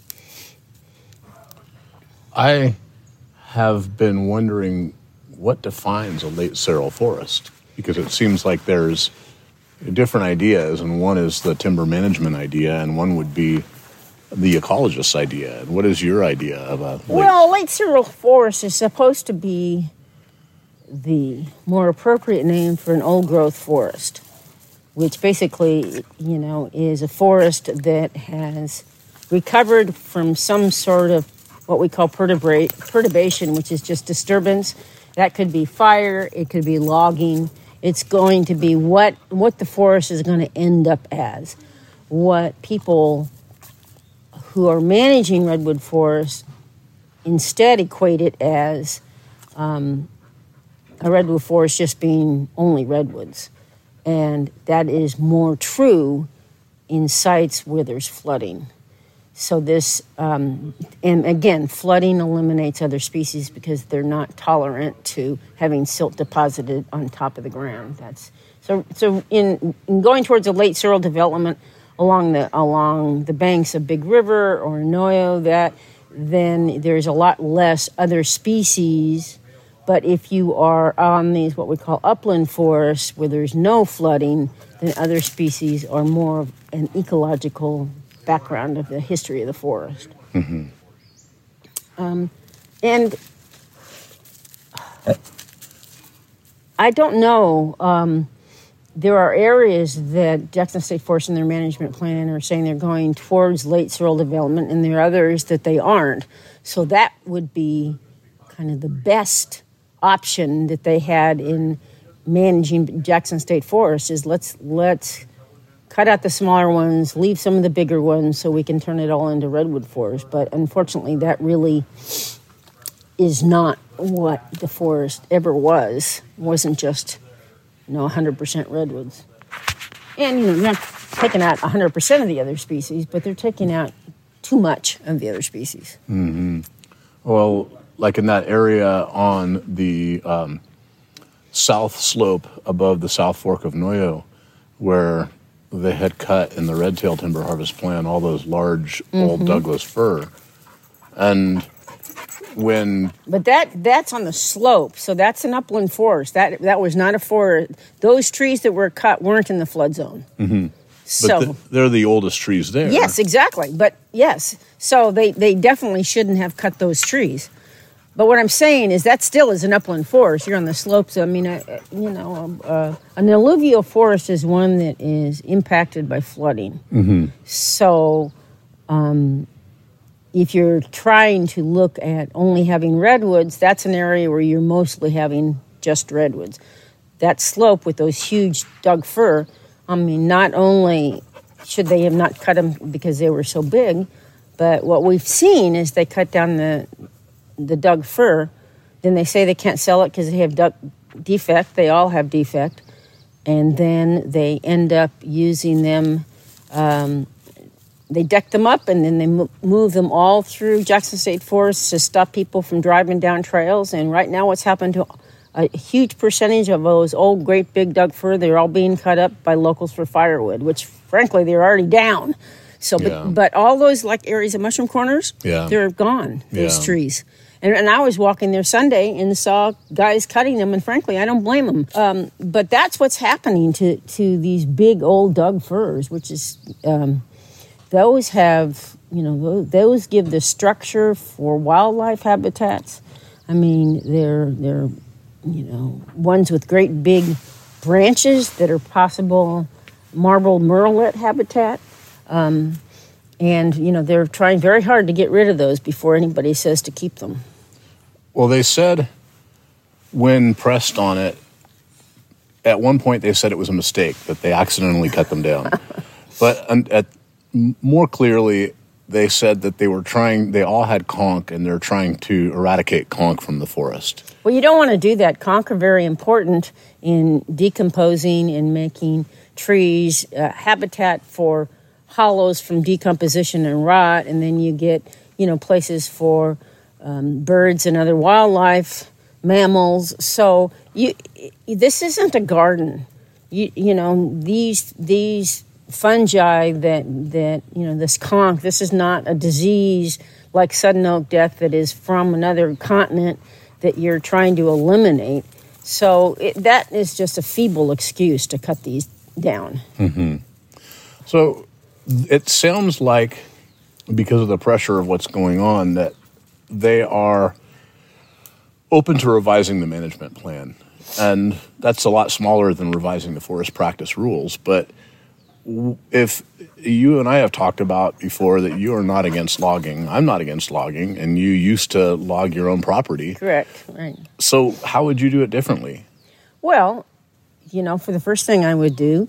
I have been wondering what defines a late seral forest because it seems like there's different ideas, and one is the timber management idea, and one would be the ecologist's idea. And what is your idea of a late Well, late seral forest is supposed to be the more appropriate name for an old growth forest, which basically, you know, is a forest that has recovered from some sort of what we call perturbation, which is just disturbance. That could be fire, it could be logging. It's going to be what what the forest is going to end up as. What people who are managing redwood forests instead equate it as um, a redwood forest just being only redwoods. And that is more true in sites where there's flooding. So, this, um, and again, flooding eliminates other species because they're not tolerant to having silt deposited on top of the ground. That's so. So, in, in going towards a late seral development along the along the banks of Big River or Noyo, that then there's a lot less other species. But if you are on these what we call upland forests where there's no flooding, then other species are more of an ecological background of the history of the forest. Um, and I don't know. Um, there are areas that Jackson State Forest in their management plan are saying they're going towards late seral development, and there are others that they aren't. So that would be kind of the best option that they had in managing Jackson State Forest is let's let's cut out the smaller ones, leave some of the bigger ones so we can turn it all into redwood forest. But unfortunately, that really is not what the forest ever was. It wasn't just you know 100% redwoods. And you know, they're not taking out 100% of the other species, but they're taking out too much of the other species. Hmm. Well, like in that area on the um, south slope above the South Fork of Noyo, where they had cut in the red tail timber harvest plan all those large old Douglas fir. And when But that that's on the slope, so that's an upland forest. That that was not a forest. Those trees that were cut weren't in the flood zone. Mm-hmm. So the, they're the oldest trees there. yes, exactly. But yes, so they they definitely shouldn't have cut those trees. But what I'm saying is that still is an upland forest. You're on the slopes. I mean, uh, you know, uh, an alluvial forest is one that is impacted by flooding. Mm-hmm. So, um, if you're trying to look at only having redwoods, that's an area where you're mostly having just redwoods. That slope with those huge Doug fir, I mean, not only should they have not cut them because they were so big, but what we've seen is they cut down the the Doug fir. Then they say they can't sell it because they have Doug defect. They all have defect, and then they end up using them um, they deck them up and then they mo- move them all through Jackson State Forest to stop people from driving down trails. And right now, what's happened to a huge percentage of those old, great big Doug fir? They're all being cut up by locals for firewood, which frankly they're already down. So, but, Yeah. but all those like areas of mushroom corners, Yeah. they're gone. Those Yeah. trees. And, and I was walking there Sunday and saw guys cutting them, and frankly, I don't blame them. Um, but that's what's happening to to these big old Doug firs, which is um, those have you know those give the structure for wildlife habitats. I mean, they're they're you know ones with great big branches that are possible marble murrelet habitat. Um, and you know they're trying very hard to get rid of those before anybody says to keep them. Well, they said when pressed on it, at one point they said it was a mistake that they accidentally cut them down. but um, at, more clearly, they said that they were trying. They all had conk, and they're trying to eradicate conk from the forest. Well, you don't want to do that. Conk are very important in decomposing and making trees uh, habitat for hollows from decomposition and rot, and then you get you know places for um, birds and other wildlife, mammals. So you this isn't a garden. You you know these these fungi that that you know this conk. This is not a disease like sudden oak death that is from another continent that you're trying to eliminate. So it, that is just a feeble excuse to cut these down. So it sounds like, because of the pressure of what's going on, that they are open to revising the management plan. And that's a lot smaller than revising the forest practice rules. But if you and I have talked about before that you are not against logging, I'm not against logging, and you used to log your own property. Correct. Right. So, how would you do it differently? Well, you know, for the first thing I would do,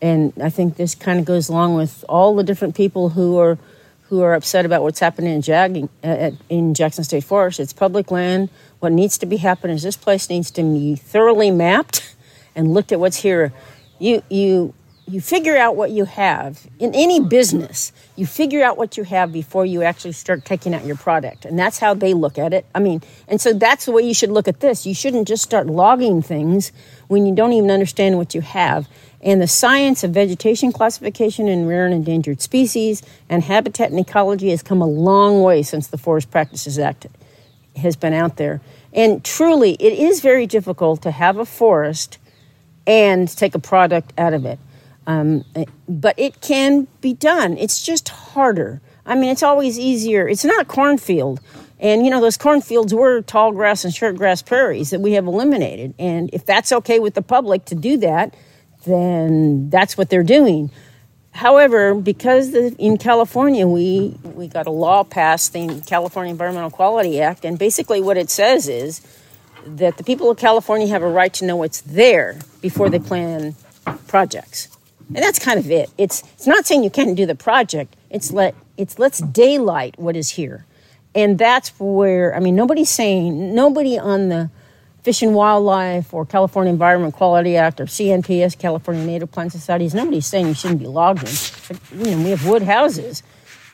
and I think this kind of goes along with all the different people who are who are upset about what's happening in at, in Jackson State Forest. It's public land. What needs to be happening is this place needs to be thoroughly mapped and looked at what's here. You you you figure out what you have in any business. You figure out what you have before you actually start taking out your product, and that's how they look at it. I mean, and so that's the way you should look at this. You shouldn't just start logging things when you don't even understand what you have. And the science of vegetation classification in rare and endangered species and habitat and ecology has come a long way since the Forest Practices Act has been out there. And truly, it is very difficult to have a forest and take a product out of it. Um, but it can be done. It's just harder. I mean, it's always easier. It's not a cornfield. And, you know, those cornfields were tall grass and short grass prairies that we have eliminated. And if that's okay with the public to do that, then that's what they're doing. However, because the, in California we we got a law passed, the California Environmental Quality Act, and basically what it says is that the people of California have a right to know what's there before they plan projects, and that's kind of it. It's it's not saying you can't do the project. It's let it's let's daylight what is here, and that's where I mean nobody's saying nobody on the Fish and Wildlife or California Environment Quality Act or CNPS, California Native Plant Societies, nobody's saying you shouldn't be logging. You know, we have wood houses.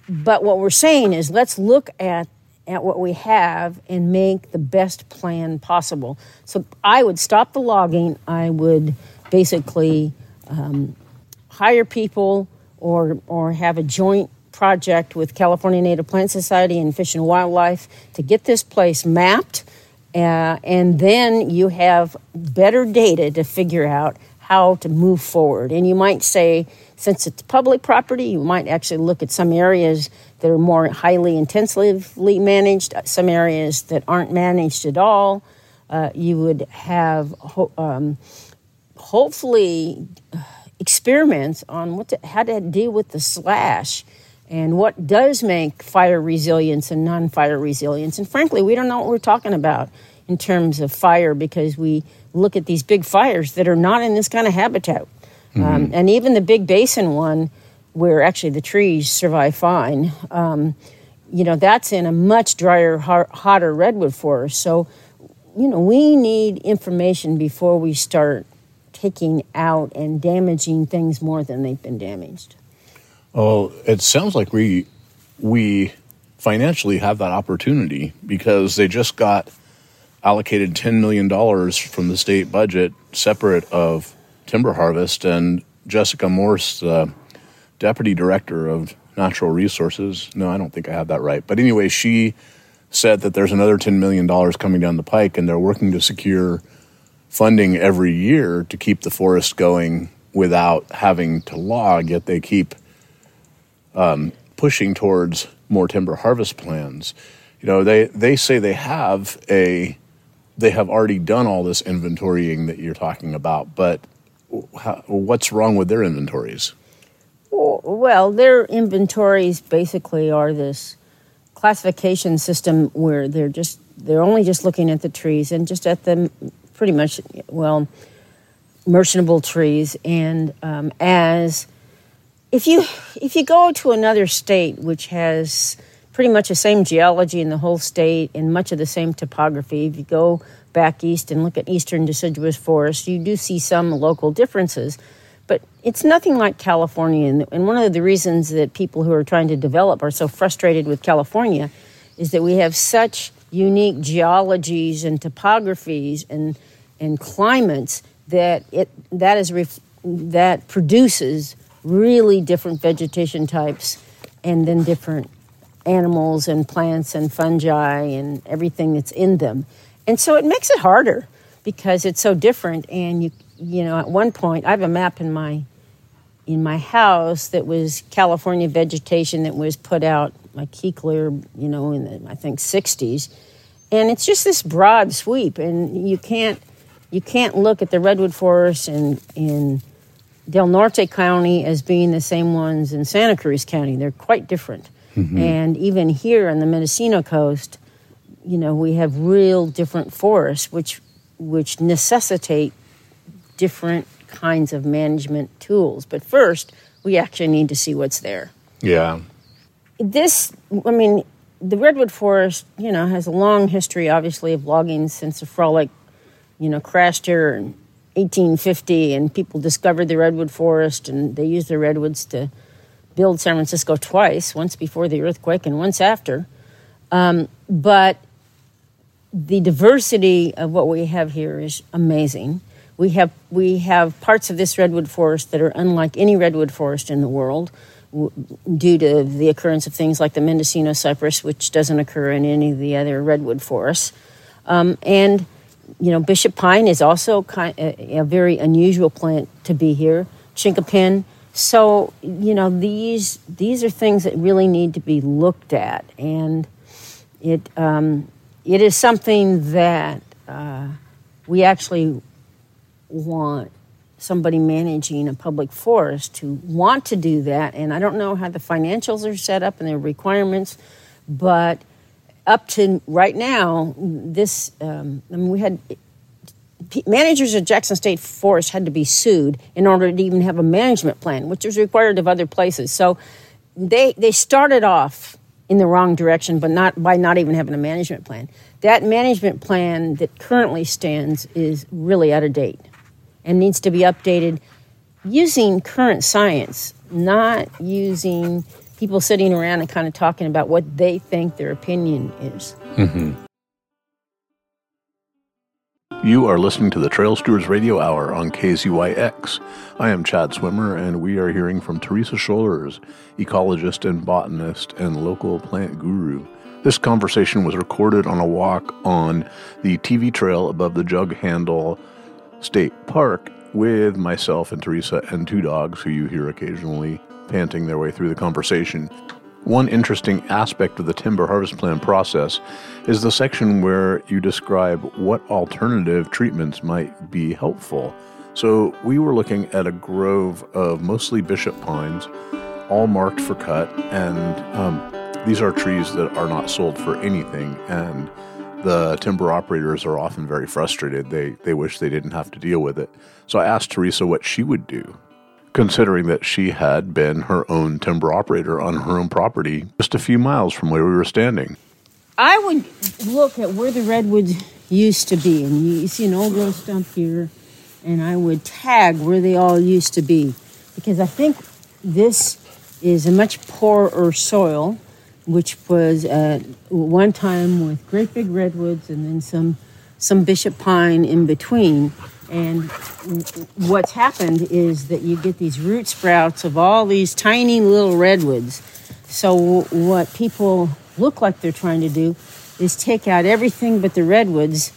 But what we're saying is let's look at, at what we have and make the best plan possible. So I would stop the logging. I would basically um, hire people or, or have a joint project with California Native Plant Society and Fish and Wildlife to get this place mapped uh, and then you have better data to figure out how to move forward. And you might say, since it's public property, you might actually look at some areas that are more highly intensively managed, some areas that aren't managed at all. Uh, you would have ho- um, hopefully experiments on what to, how to deal with the slash and what does make fire resilience and non fire resilience. And frankly, we don't know what we're talking about in terms of fire because we look at these big fires that are not in this kind of habitat. Mm-hmm. Um, and even the big basin one, where actually the trees survive fine, um, you know, that's in a much drier, hotter redwood forest. So, you know, we need information before we start taking out and damaging things more than they've been damaged. Well, it sounds like we we financially have that opportunity because they just got allocated $10 million from the state budget separate of timber harvest and Jessica Morse, the deputy director of natural resources. No, I don't think I have that right. But anyway, she said that there's another $10 million coming down the pike and they're working to secure funding every year to keep the forest going without having to log, yet they keep – um, pushing towards more timber harvest plans. You know, they, they say they have a they have already done all this inventorying that you're talking about, but how, what's wrong with their inventories? Well, their inventories basically are this classification system where they're just they're only just looking at the trees and just at the pretty much well merchantable trees and um, as if you if you go to another state which has pretty much the same geology in the whole state and much of the same topography, if you go back east and look at eastern deciduous forests, you do see some local differences. But it's nothing like California. And one of the reasons that people who are trying to develop are so frustrated with California is that we have such unique geologies and topographies and, and climates that it that is ref, that produces really different vegetation types and then different animals and plants and fungi and everything that's in them. And so it makes it harder because it's so different and you you know at one point I have a map in my in my house that was California vegetation that was put out like Küchler, you know, in the I think 60s. And it's just this broad sweep and you can't you can't look at the redwood forest and in Del Norte County as being the same ones in Santa Cruz County. They're quite different. Mm-hmm. And even here on the Mendocino coast, you know, we have real different forests, which which necessitate different kinds of management tools. But first, we actually need to see what's there. Yeah. This, I mean, the redwood forest, you know, has a long history, obviously, of logging since the frolic, you know, crashed here and 1850 and people discovered the redwood forest and they used the redwoods to build San Francisco twice, once before the earthquake and once after. Um, but the diversity of what we have here is amazing. We have we have parts of this redwood forest that are unlike any redwood forest in the world, due to the occurrence of things like the Mendocino cypress, which doesn't occur in any of the other redwood forests, um, and you know, bishop pine is also kind a, a very unusual plant to be here. Chinkapin. So you know these these are things that really need to be looked at, and it um, it is something that uh, we actually want somebody managing a public forest to want to do that. And I don't know how the financials are set up and their requirements, but up to right now, this um, I mean, we had managers of Jackson State Forest had to be sued in order to even have a management plan, which was required of other places. So they they started off in the wrong direction, but not by not even having a management plan. That management plan that currently stands is really out of date and needs to be updated using current science, not using people sitting around and kind of talking about what they think their opinion is. Mm-hmm. You are listening to the Trail Stewards Radio Hour on KZYX. I am Chad Swimmer, and we are hearing from Teresa Sholars, ecologist and botanist and local plant guru. This conversation was recorded on a walk on the TV trail above the Jug Handle State Park with myself and Teresa and two dogs who you hear occasionally panting their way through the conversation. One interesting aspect of the timber harvest plan process is the section where you describe what alternative treatments might be helpful. So, we were looking at a grove of mostly bishop pines, all marked for cut, and um, these are trees that are not sold for anything. And the timber operators are often very frustrated. They, they wish they didn't have to deal with it. So, I asked Teresa what she would do considering that she had been her own timber operator on her own property just a few miles from where we were standing. I would look at where the redwoods used to be, and you see an old growth stump here, and I would tag where they all used to be because I think this is a much poorer soil, which was at one time with great big redwoods and then some some bishop pine in between. And what's happened is that you get these root sprouts of all these tiny little redwoods. So, what people look like they're trying to do is take out everything but the redwoods.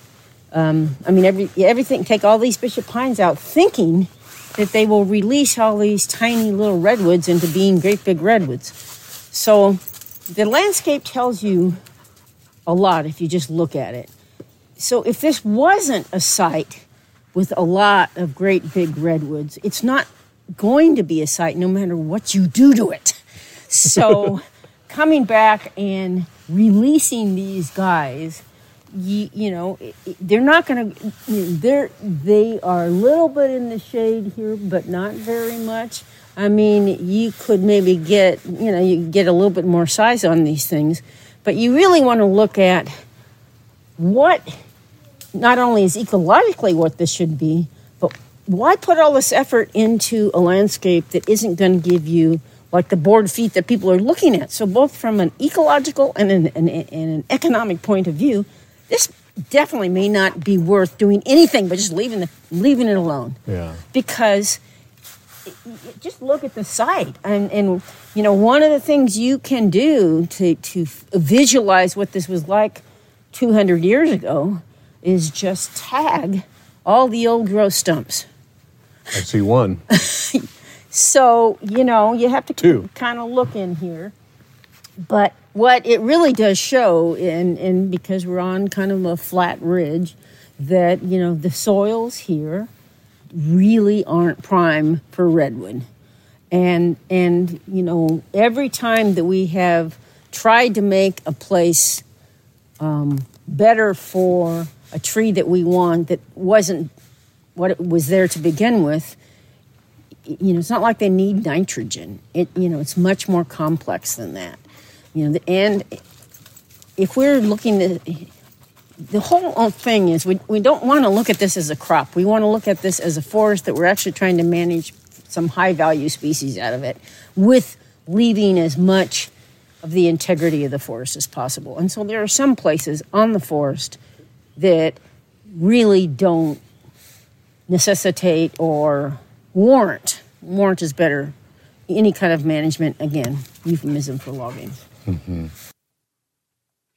Um, I mean, every, everything, take all these bishop pines out, thinking that they will release all these tiny little redwoods into being great big redwoods. So, the landscape tells you a lot if you just look at it. So, if this wasn't a site with a lot of great big redwoods. It's not going to be a site no matter what you do to it. So, coming back and releasing these guys, you, you know, they're not going to, they're, they are a little bit in the shade here, but not very much. I mean, you could maybe get, you know, you get a little bit more size on these things, but you really want to look at what not only is ecologically what this should be, but why put all this effort into a landscape that isn't going to give you like the board feet that people are looking at? So, both from an ecological and an, an, an economic point of view, this definitely may not be worth doing anything but just leaving the, leaving it alone. Yeah. Because just look at the site and, and you know one of the things you can do to, to visualize what this was like 200 years ago is just tag all the old growth stumps. I see one. so, you know, you have to Two. kind of look in here. But what it really does show, and, and because we're on kind of a flat ridge, that, you know, the soils here really aren't prime for redwood. And, and, you know, every time that we have tried to make a place um, better for a tree that we want that wasn't what it was there to begin with. You know it's not like they need nitrogen. It you know it's much more complex than that. You know and if we're looking the whole uh, thing is we, we don't want to look at this as a crop. We want to look at this as a forest that we're actually trying to manage some high value species out of it with leaving as much of the integrity of the forest as possible. And so there are some places on the forest that really don't necessitate or warrant warrant is better any kind of management again euphemism for logging mm-hmm.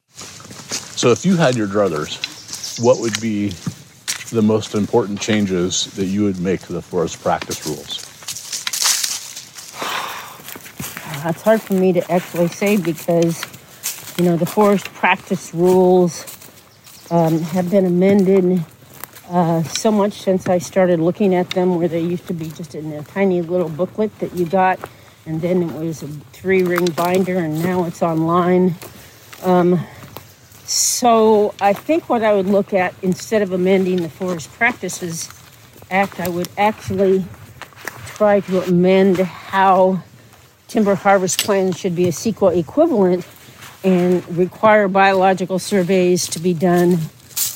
so if you had your druthers what would be the most important changes that you would make to the forest practice rules that's hard for me to actually say because you know the forest practice rules um, have been amended uh, so much since I started looking at them, where they used to be just in a tiny little booklet that you got, and then it was a three ring binder, and now it's online. Um, so I think what I would look at instead of amending the Forest Practices Act, I would actually try to amend how timber harvest plans should be a CEQA equivalent and require biological surveys to be done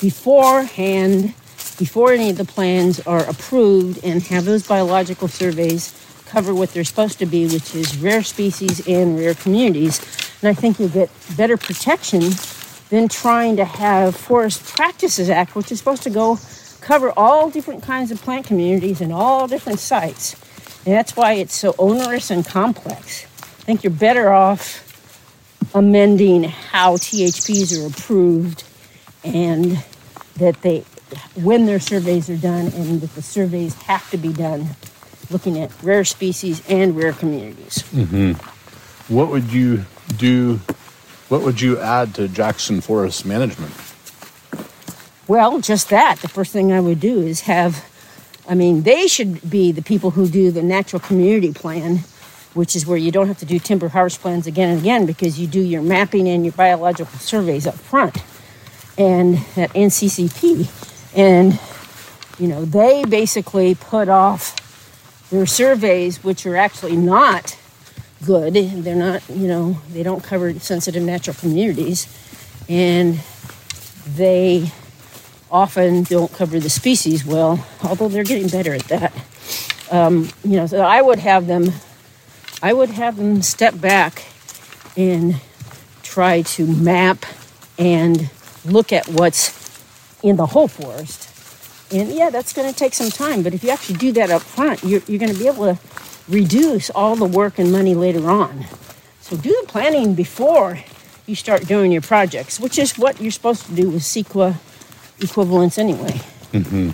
beforehand, before any of the plans are approved, and have those biological surveys cover what they're supposed to be, which is rare species and rare communities. And I think you'll get better protection than trying to have Forest Practices Act, which is supposed to go cover all different kinds of plant communities and all different sites. And that's why it's so onerous and complex. I think you're better off amending how THPs are approved and that they, when their surveys are done, and that the surveys have to be done looking at rare species and rare communities. Mm-hmm. What would you do? What would you add to Jackson Forest Management? Well, just that. The first thing I would do is have, I mean, they should be the people who do the natural community plan, which is where you don't have to do timber harvest plans again and again because you do your mapping and your biological surveys up front and at NCCP. And, you know, they basically put off their surveys, which are actually not good. They're not, you know, they don't cover sensitive natural communities. And they often don't cover the species well, although they're getting better at that. Um, you know, so I would have them, I would have them step back and try to map and look at what's in the whole forest. And yeah, that's going to take some time, but if you actually do that up front, you're, you're going to be able to reduce all the work and money later on. So do the planning before you start doing your projects, which is what you're supposed to do with CEQA equivalents anyway. Mm-hmm.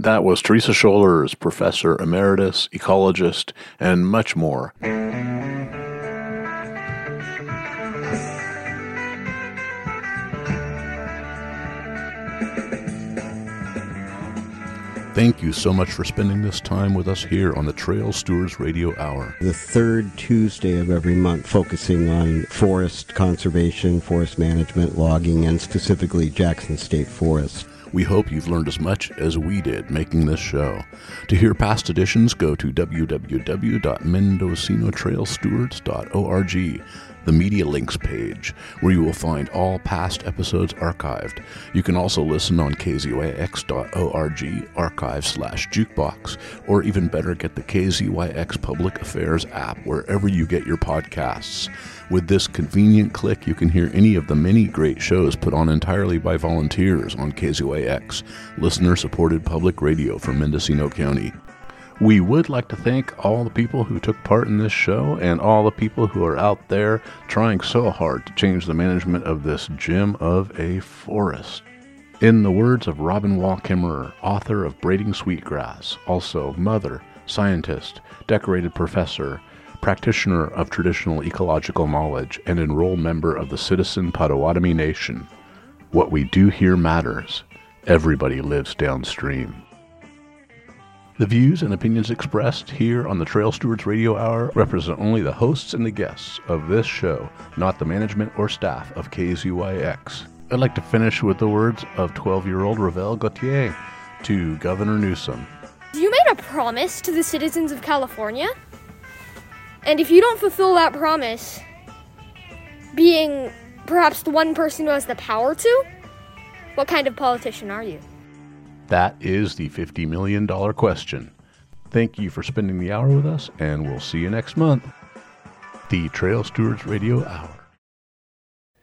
That was Teresa Sholars, professor emeritus, ecologist, and much more. Thank you so much for spending this time with us here on the Trail Stewards Radio Hour. The third Tuesday of every month, focusing on forest conservation, forest management, logging, and specifically Jackson State Forest. We hope you've learned as much as we did making this show. To hear past editions, go to www.mendocinotrailstewards.org the Media Links page, where you will find all past episodes archived. You can also listen on kzyx.org archive slash jukebox, or even better, get the KZYX Public Affairs app wherever you get your podcasts. With this convenient click, you can hear any of the many great shows put on entirely by volunteers on KZYX, listener supported public radio from Mendocino County. We would like to thank all the people who took part in this show and all the people who are out there trying so hard to change the management of this gem of a forest. In the words of Robin Wall Kimmerer, author of Braiding Sweetgrass, also mother, scientist, decorated professor, practitioner of traditional ecological knowledge, and enrolled member of the Citizen Potawatomi Nation, what we do here matters. Everybody lives downstream. The views and opinions expressed here on the Trail Stewards Radio Hour represent only the hosts and the guests of this show, not the management or staff of KZYX. I'd like to finish with the words of 12 year old Ravel Gauthier to Governor Newsom. You made a promise to the citizens of California. And if you don't fulfill that promise, being perhaps the one person who has the power to, what kind of politician are you? That is the $50 million question. Thank you for spending the hour with us, and we'll see you next month. The Trail Stewards Radio Hour.